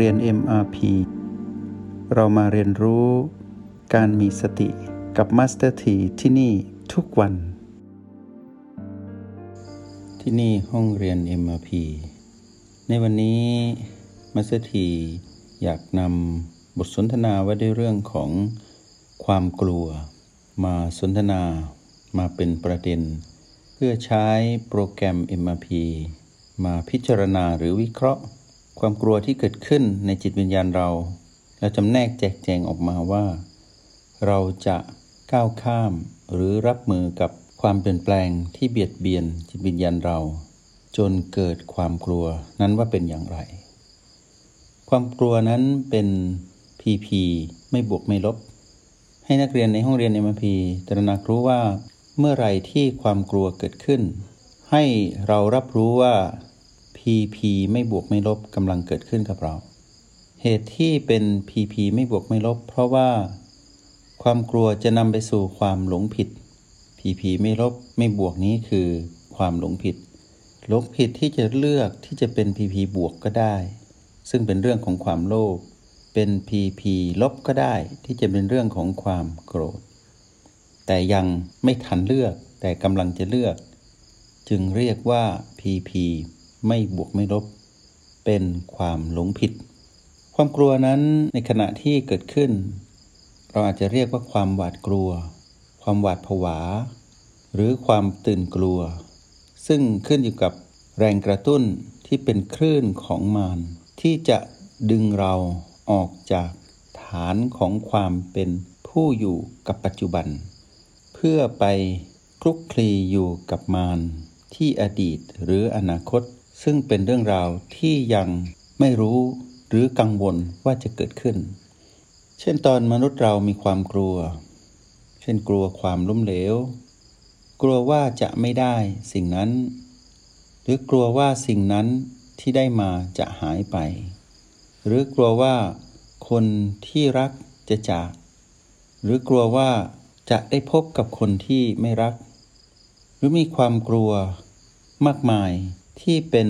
เรียน MRP เรามาเรียนรู้การมีสติกับ Master T ที่ที่นี่ทุกวัน ที่นี่ห้องเรียน MRP ในวันนี้ Master T อยากนำบทสนทนาไว้ด้วยเรื่องของความกลัว มาสนทนามาเป็นประเด็น เพื่อใช้โปรแกรม MRP มาพิจารณาหรือวิเคราะห์ ความกลัวที่เกิดขึ้นในจิตวิญญาณเราแล้วจำแนกแจกแจงออกมาว่า เราจะก้าวข้ามหรือรับมือกับความเปลี่ยนแปลงที่เบียดเบียนจิตวิญญาณเรา จนเกิดความกลัวนั้นว่าเป็นอย่างไร ความกลัวนั้นเป็น PP ไม่บวกไม่ลบ ให้นักเรียนในห้องเรียน MP ตระหนักรู้ว่าเมื่อไรที่ความกลัวเกิดขึ้น ให้เรารับรู้ว่า PP ไม่บวกไม่ลบกำลังเกิดขึ้นกับเรา เหตุที่เป็น PP ไม่บวกไม่ลบ เพราะว่า ความกลัวจะนำไปสู่ความหลงผิด PP ไม่ลบไม่บวกนี้คือความหลงผิด หลงผิดที่จะเลือกที่จะเป็น PP บวกก็ได้ ซึ่งเป็นเรื่องของความโลภเป็น PP ลบก็ได้ที่จะเป็นเรื่องของความโกรธ แต่ยังไม่ทันเลือกแต่กำลังจะเลือก จึงเรียกว่า PP ไม่บวกไม่ลบ เป็นความหลงผิด ความกลัวนั้นในขณะที่เกิดขึ้น เราอาจจะเรียกว่าความหวาดกลัว ความหวาดผวา หรือความตื่นกลัว ซึ่งขึ้นอยู่กับแรงกระตุ้นที่เป็นคลื่นของมารที่จะดึงเราออกจากฐานของความเป็นผู้อยู่กับปัจจุบัน เพื่อไปคลุกคลีอยู่กับมารที่อดีตหรืออนาคต ซึ่งเป็นเรื่องราวที่ยังไม่รู้หรือกังวลว่าจะเกิดขึ้น เช่นตอนมนุษย์เรามีความกลัว เช่นกลัวความล้มเหลว กลัวว่าจะไม่ได้สิ่งนั้น หรือกลัวว่าสิ่งนั้นที่ได้มาจะหายไป หรือกลัวว่าคนที่รักจะจาก หรือกลัวว่าจะได้พบกับคนที่ไม่รัก หรือมีความกลัวมากมาย ที่เป็น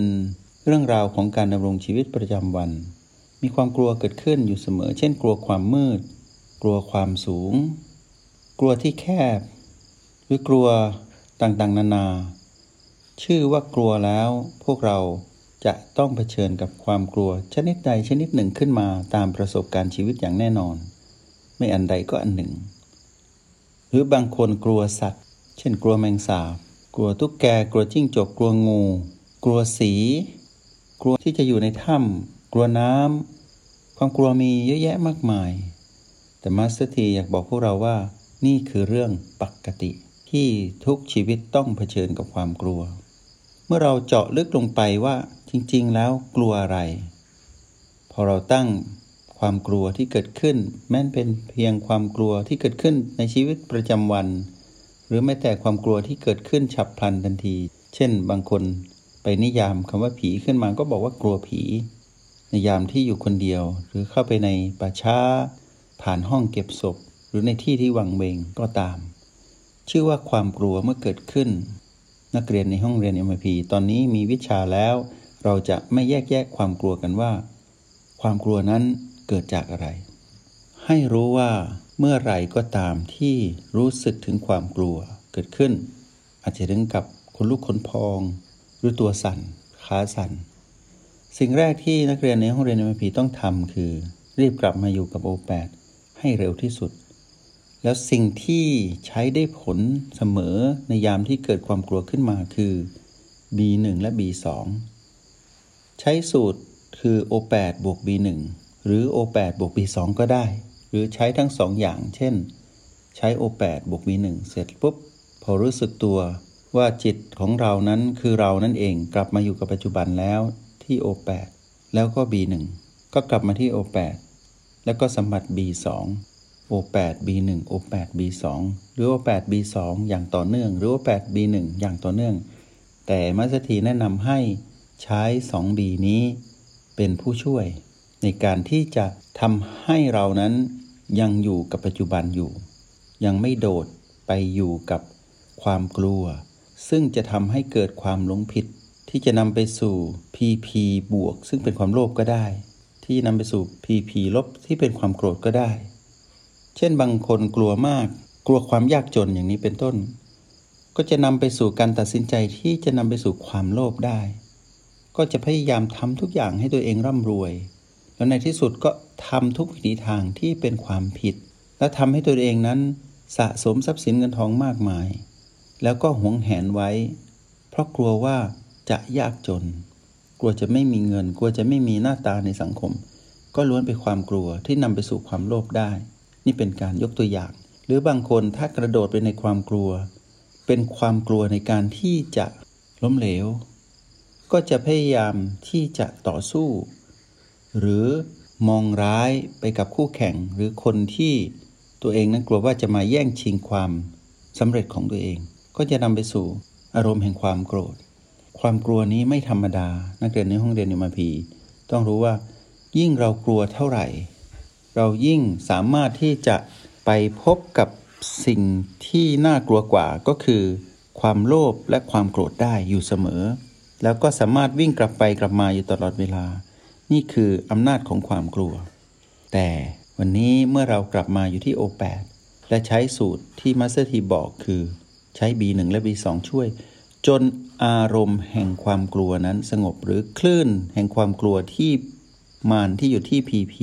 เรื่องราวของการดำรงชีวิตประจำวัน มีความกลัวเกิดขึ้นอยู่เสมอ เช่น กลัวความมืด กลัวความสูง กลัวที่แคบ หรือกลัวต่างๆ นานา ชื่อว่ากลัวแล้วพวกเราจะต้องเผชิญกับความกลัวชนิดใดชนิดหนึ่งขึ้นมาตามประสบการณ์ชีวิตอย่างแน่นอน ไม่อันใดก็อันหนึ่ง หรือบางคนกลัวสัตว์ เช่น กลัวแมงสาบ กลัวตุ๊กแก กลัวจิ้งจก กลัวงู กลัวสี กลัวที่จะอยู่ในถ้ำกลัวน้ำความกลัวมีเยอะแยะมากมาย แต่ Master T อยากบอกพวกเราว่านี่คือเรื่องปกติ ที่ทุกชีวิตต้องเผชิญกับความกลัว เมื่อเราเจาะลึกลงไปว่าจริง ๆ แล้วกลัวอะไร พอเราตั้งความกลัวที่เกิดขึ้น แม้นเป็นเพียงความกลัวที่เกิดขึ้นในชีวิตประจำวัน หรือแม้แต่ความกลัวที่เกิดขึ้นฉับพลันทันที เช่น บางคน ไปนิยามคำว่าผีขึ้นมาก็บอกว่ากลัวผี ในยามที่อยู่คนเดียว หรือเข้าไปในป่าช้า ผ่านห้องเก็บศพ หรือในที่ที่วังเวงก็ตาม ชื่อว่าความกลัวเมื่อเกิดขึ้น นักเรียนในห้องเรียน m พ p ตอนนี้มีวิชาแล้ว เราจะไม่แยกแยะความกลัวกันว่า ความกลัวนั้นเกิดจากอะไร ให้รู้ว่าเมื่อไรก็ตามที่รู้สึกถึงความกลัวเกิดขึ้น อาจจะถึงกับคนลุกขนพอง รือตัวสั่นขาสั่น สิ่งแรกที่นักเรียนในห้องเรียน m พ p ต้องทำคือ รีบกลับมาอยู่กับโอแปดให้เร็วที่สุด แล้วสิ่งที่ใช้ได้ผลเสมอในยามที่เกิดความกลัวขึ้นมาคือ B1 และ B2 ใช้สูตรคือ O8 บวก B1 หรือ O8 บวก B2 ก็ได้ หรือใช้ทั้งสองอย่าง เช่น ใช้ O8 บวก B1 เสร็จปุ๊บ พอรู้สึกตัว ว่าจิตของเรานั้นคือเรานั่นเองกลับมาอยู่กับปัจจุบันแล้วที่ O8 แแล้วก็ B1 ก็กลับมาที่ O8 แล้วก็สัมผัส B2 O8 B1 O8 B2 หรือ O8 B2 อย่างต่อเนื่อง หรือ O8 B1 อย่างต่อเนื่อง แต่มัสถีแนะนำให้ใช้ 2B นี้เป็นผู้ช่วย ในการที่จะทำให้เรานั้นยังอยู่กับปัจจุบันอยู่ ยังไม่โดดไปอยู่กับความกลัว ซึ่งจะทำให้เกิดความหลงผิด ที่จะนำไปสู่ PP บวก ซึ่งเป็นความโลภก็ได้ ที่นำไปสู่ PP ลบที่เป็นความโกรธก็ได้ เช่นบางคนกลัวมาก กลัวความยากจนอย่างนี้เป็นต้น ก็จะนำไปสู่การตัดสินใจที่จะนำไปสู่ความโลภได้ ก็จะพยายามทำทุกอย่างให้ตัวเองร่ำรวย แล้วในที่สุดก็ทำทุกวิถีทางที่เป็นความผิด และทำให้ตัวเองนั้นสะสมทรัพย์สินเงินทองมากมาย แล้วก็หวงแหนไว้ เพราะกลัวว่าจะยากจน กลัวจะไม่มีเงิน กลัวจะไม่มีหน้าตาในสังคม ก็ล้วนเป็นความกลัวที่นำไปสู่ความโลภได้ นี่เป็นการยกตัวอย่าง หรือบางคนถ้ากระโดดไปในความกลัว เป็นความกลัวในการที่จะล้มเหลว ก็จะพยายามที่จะต่อสู้ หรือมองร้ายไปกับคู่แข่งหรือคนที่ตัวเองนั้นกลัวว่าจะมาแย่งชิงความสำเร็จของตัวเอง ก็จะนำไปสู่อารมณ์แห่งความโกรธ ความกลัวนี้ไม่ธรรมดา นักเรียนในห้องเรียนในมาพีต้องรู้ว่า ยิ่งเรากลัวเท่าไหร่ เรายิ่งสามารถที่จะไปพบกับสิ่งที่น่ากลัวกว่าก็คือ ความโลภและความโกรธได้อยู่เสมอ แล้วก็สามารถวิ่งกลับไปกลับมาอยู่ตลอดเวลา นี่คืออำนาจของความกลัว แต่วันนี้เมื่อเรากลับมาอยู่ที่ O8 และใช้สูตรที่ Master T บอกคือ ใช้ B1 และ B2 ช่วย จนอารมณ์แห่งความกลัวนั้นสงบหรือคลื่นแห่งความกลัวที่มานที่อยู่ที่ PP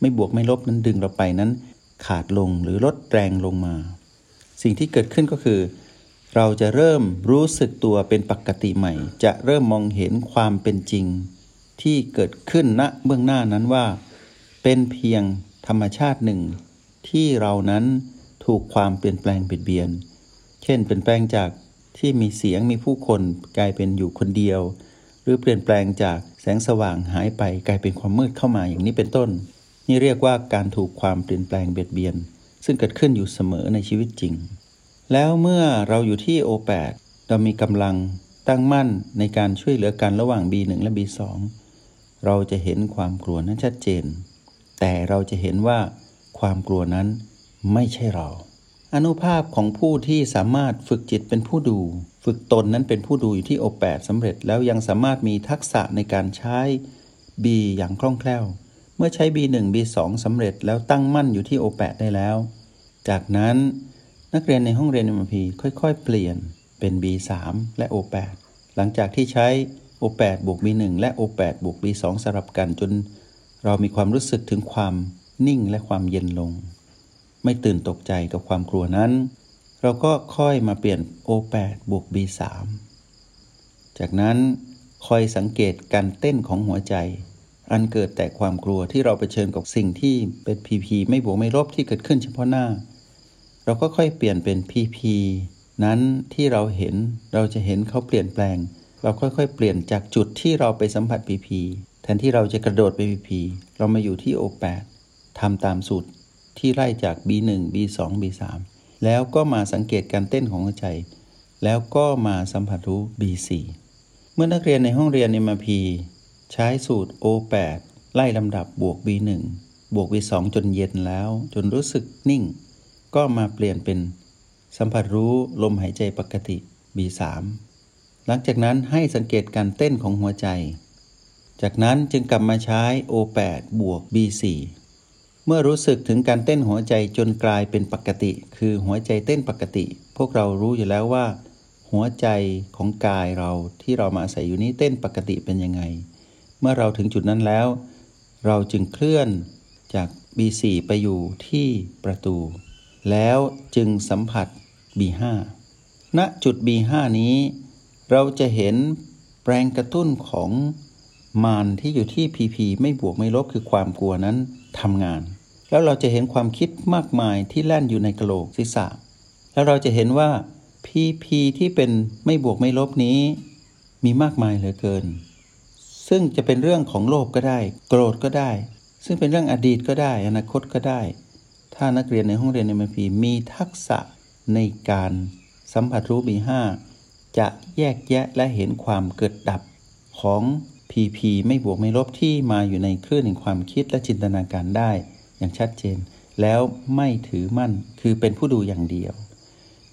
ไม่บวกไม่ลบนั้นดึงเราไปนั้น ขาดลงหรือลดแรงลงมา สิ่งที่เกิดขึ้นก็คือ เราจะเริ่มรู้สึกตัวเป็นปกติใหม่ จะเริ่มมองเห็นความเป็นจริง ที่เกิดขึ้นณเบื้องหน้านั้นว่า เป็นเพียงธรรมชาติหนึ่ง ที่เรานั้นถูกความเปลี่ยนแปลงเบียดเบียน เช่น เปลี่ยนแปลงจากที่มีเสียงมีผู้คนกลายเป็นอยู่คนเดียว หรือเปลี่ยนแปลงจากแสงสว่างหายไปกลายเป็นความมืดเข้ามาอย่างนี้เป็นต้น นี่เรียกว่าการถูกความเปลี่ยนแปลงเบียดเบียน ซึ่งเกิดขึ้นอยู่เสมอในชีวิตจริง แล้วเมื่อเราอยู่ที่ O8 เรามีกำลังตั้งมั่นในการช่วยเหลือกันระหว่าง B1 และ B2 เราจะเห็นความกลัวนั้นชัดเจน แต่เราจะเห็นว่าความกลัวนั้นไม่ใช่เรา อนุภาพของผู้ที่สามารถฝึกจิตเป็นผู้ดู ฝึกตนนั้นเป็นผู้ดูอยู่ที่โอแปดสำเร็จแล้วยังสามารถมีทักษะในการใช้ B อย่างคล่องแคล่ว เมื่อใช้ B1 B2 สำเร็จแล้วตั้งมั่นอยู่ที่โอแปดได้แล้ว จากนั้นนักเรียนในห้องเรียน MP ค่อยๆ เปลี่ยนเป็น B3 และ O8 หลังจากที่ใช้ O8 บวก B1 และ O8 บวก B2 สลับกันจน เรามีความรู้สึกถึงความนิ่งและความเย็นลง ไม่ตื่นตกใจกับความกลัวนั้น เราก็ค่อยมาเปลี่ยน O8 บวก B3 จากนั้นคอยสังเกตการเต้นของหัวใจ อันเกิดแต่ความกลัวที่เราไปเชิญกับสิ่งที่เป็น PP ไม่บวกไม่ลบที่เกิดขึ้นเฉพาะหน้า เราก็ค่อยเปลี่ยนเป็น PP นั้นที่เราเห็นเราจะเห็นเขาเปลี่ยนแปลง เราค่อยๆ เปลี่ยนจากจุดที่เราไปสัมผัส PP แทนที่เราจะกระโดดไป PP เรามาอยู่ที่ O8 ทำตามสูตร ที่ไล่จาก B1 B2 B3 แล้วก็มาสังเกตการเต้นของหัวใจ แล้วก็มาสัมผัสรู้ B4 เมื่อนักเรียนในห้องเรียน MRP ใช้สูตร O8 ไล่ลำดับบวก B1 บวก B2 จนเย็นแล้ว จนรู้สึกนิ่ง ก็มาเปลี่ยนเป็น สัมผัสรู้ลมหายใจปกติ B3 หลังจากนั้นให้สังเกตการเต้นของหัวใจ จากนั้นจึงกลับมาใช้ O8 บวก B4 เมื่อรู้สึกถึงการเต้นหัวใจจนกลายเป็นปกติ คือหัวใจเต้นปกติ พวกเรารู้อยู่แล้วว่า หัวใจของกายเราที่เรามาอาศัยอยู่นี้เต้นปกติเป็นยังไง เมื่อเราถึงจุดนั้นแล้ว เราจึงเคลื่อนจาก B4 ไปอยู่ที่ประตู แล้วจึงสัมผัส B5 ณจุด B5 นี้ เราจะเห็นแรงกระตุ้นของมารที่อยู่ที่พีพีไม่บวกไม่ลบคือความกลัวนั้น ทำงาน แล้วเราจะเห็นความคิดมากมายที่แล่นอยู่ในกระโหลกศีรษะ แล้วเราจะเห็นว่าพีพีที่เป็นไม่บวกไม่ลบนี้ มีมากมายเหลือเกิน ซึ่งจะเป็นเรื่องของโลภก็ได้ โกรธก็ได้ ซึ่งเป็นเรื่องอดีตก็ได้ อนาคตก็ได้ ถ้านักเรียนในห้องเรียนในมพีมีทักษะในการสัมผัสรู้บีห้าจะแยกแยะและเห็นความเกิดดับของ PP ไม่บวกไม่ลบที่มาอยู่ในคลื่นแห่งความคิดและจินตนาการได้อย่างชัดเจน แล้วไม่ถือมั่นคือเป็นผู้ดูอย่างเดียว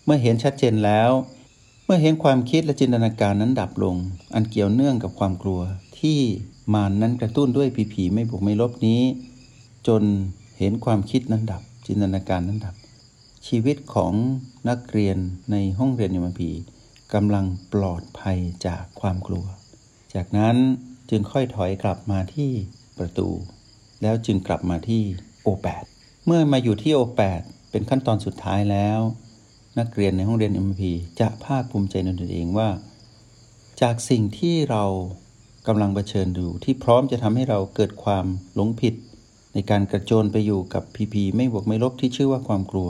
เมื่อเห็นชัดเจนแล้ว เมื่อเห็นความคิดและจินตนาการนั้นดับลง อันเกี่ยวเนื่องกับความกลัว ที่มานนั้นกระตุ้นด้วยผีผีไม่บวกไม่ลบนี้ จนเห็นความคิดนั้นดับ จินตนาการนั้นดับ ชีวิตของนักเรียนในห้องเรียนยมพีกำลังปลอดภัยจากความกลัว จากนั้น จึงค่อยถอยกลับมาที่ประตู แล้วจึงกลับมาที่โอแปดเมื่อมาอยู่ที่โอแปดเป็นขั้นตอนสุดท้ายแล้ว นักเรียนในห้องเรียน MP จะภาคภูมิใจในตนเองว่า จากสิ่งที่เรากำลังเผชิญอยู่ที่พร้อมจะทำให้เราเกิดความหลงผิด ในการกระโจนไปอยู่กับพีพีไม่บวกไม่ลบที่ชื่อว่าความกลัว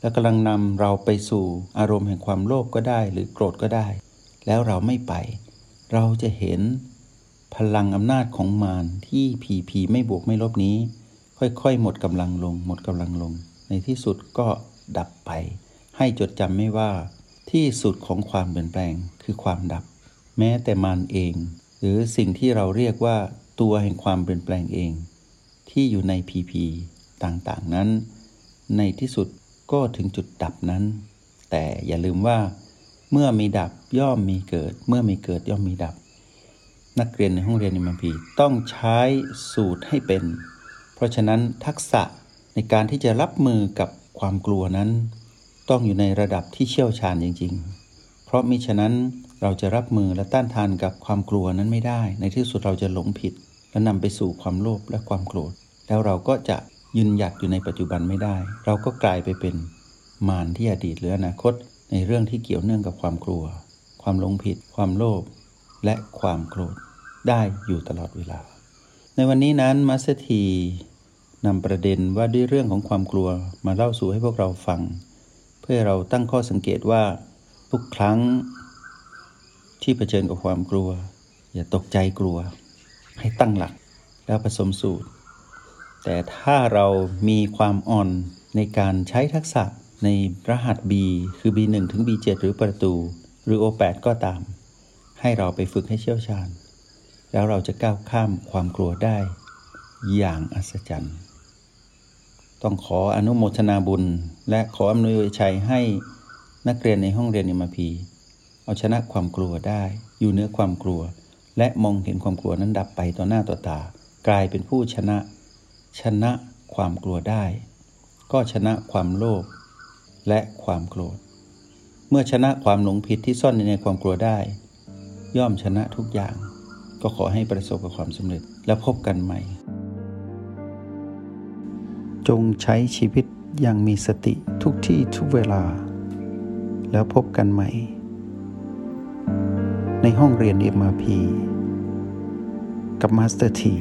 และกำลังนำเราไปสู่อารมณ์แห่งความโลภก็ได้หรือโกรธก็ได้ แล้วเราไม่ไป เราจะเห็น พลังอำนาจของมารที่ผีผีไม่บวกไม่ลบนี้ ค่อยๆ หมดกำลังลง หมดกำลังลง ในที่สุดก็ดับไป ให้จดจำไม่ว่าที่สุดของความเปลี่ยนแปลงคือความดับ แม้แต่มารเอง หรือสิ่งที่เราเรียกว่าตัวแห่งความเปลี่ยนแปลงเอง ที่อยู่ในพีพีต่างๆนั้น ในที่สุดก็ถึงจุดดับนั้น แต่อย่าลืมว่า เมื่อมีดับย่อมมีเกิด เมื่อมีเกิดย่อมมีดับ นักเรียนในห้องเรียนในมัมพีต้องใช้สูตรให้เป็น เพราะฉะนั้นทักษะในการที่จะรับมือกับความกลัวนั้น ต้องอยู่ในระดับที่เชี่ยวชาญจริง ๆ เพราะมิฉะนั้นเราจะรับมือและต้านทานกับความกลัวนั้นไม่ได้ ในที่สุดเราจะหลงผิด และนำไปสู่ความโลภและความโกรธ แล้วเราก็จะยืนหยัดอยู่ในปัจจุบันไม่ได้ เราก็กลายไปเป็นมารที่อดีตหรืออนาคตในเรื่องที่เกี่ยวเนื่องกับความกลัว ความหลงผิด ความโลภและความโกรธ ได้อยู่ตลอดเวลา ในวันนี้นั้นมัสเตีนำประเด็นว่าด้วยเรื่องของความกลัวมาเล่าสู่ให้พวกเราฟัง เพื่อเราตั้งข้อสังเกตว่า ทุกครั้งที่เผชิญกับความกลัว อย่าตกใจกลัว ให้ตั้งหลักแล้วผสมสูตร แต่ถ้าเรามีความอ่อนในการใช้ทักษะในรหัส B คือ B1 ถึง B7 หรือประตู หรือ O8 ก็ตาม ให้เราไปฝึกให้เชี่ยวชาญ แล้วเราจะก้าวข้ามความกลัวได้ อย่างอัศจรรย์ ต้องขออนุโมทนาบุญ และขออำนวยชัยให้นักเรียนในห้องเรียนอิมพีเอาชนะความกลัวได้ อยู่เหนือความกลัว และมองเห็นความกลัวนั้นดับไปต่อหน้าต่อตา กลายเป็นผู้ชนะ ชนะความกลัวได้ ก็ชนะความโลภและความโกรธ เมื่อชนะความหลงผิดที่ซ่อนในความกลัวได้ ย่อมชนะทุกอย่าง ก็ขอให้ประสบกับความสำเร็จแล้วพบกันใหม่ จงใช้ชีวิตอย่างมีสติทุกที่ทุกเวลา แล้วพบกันใหม่ ในห้องเรียน MRP กับ Master T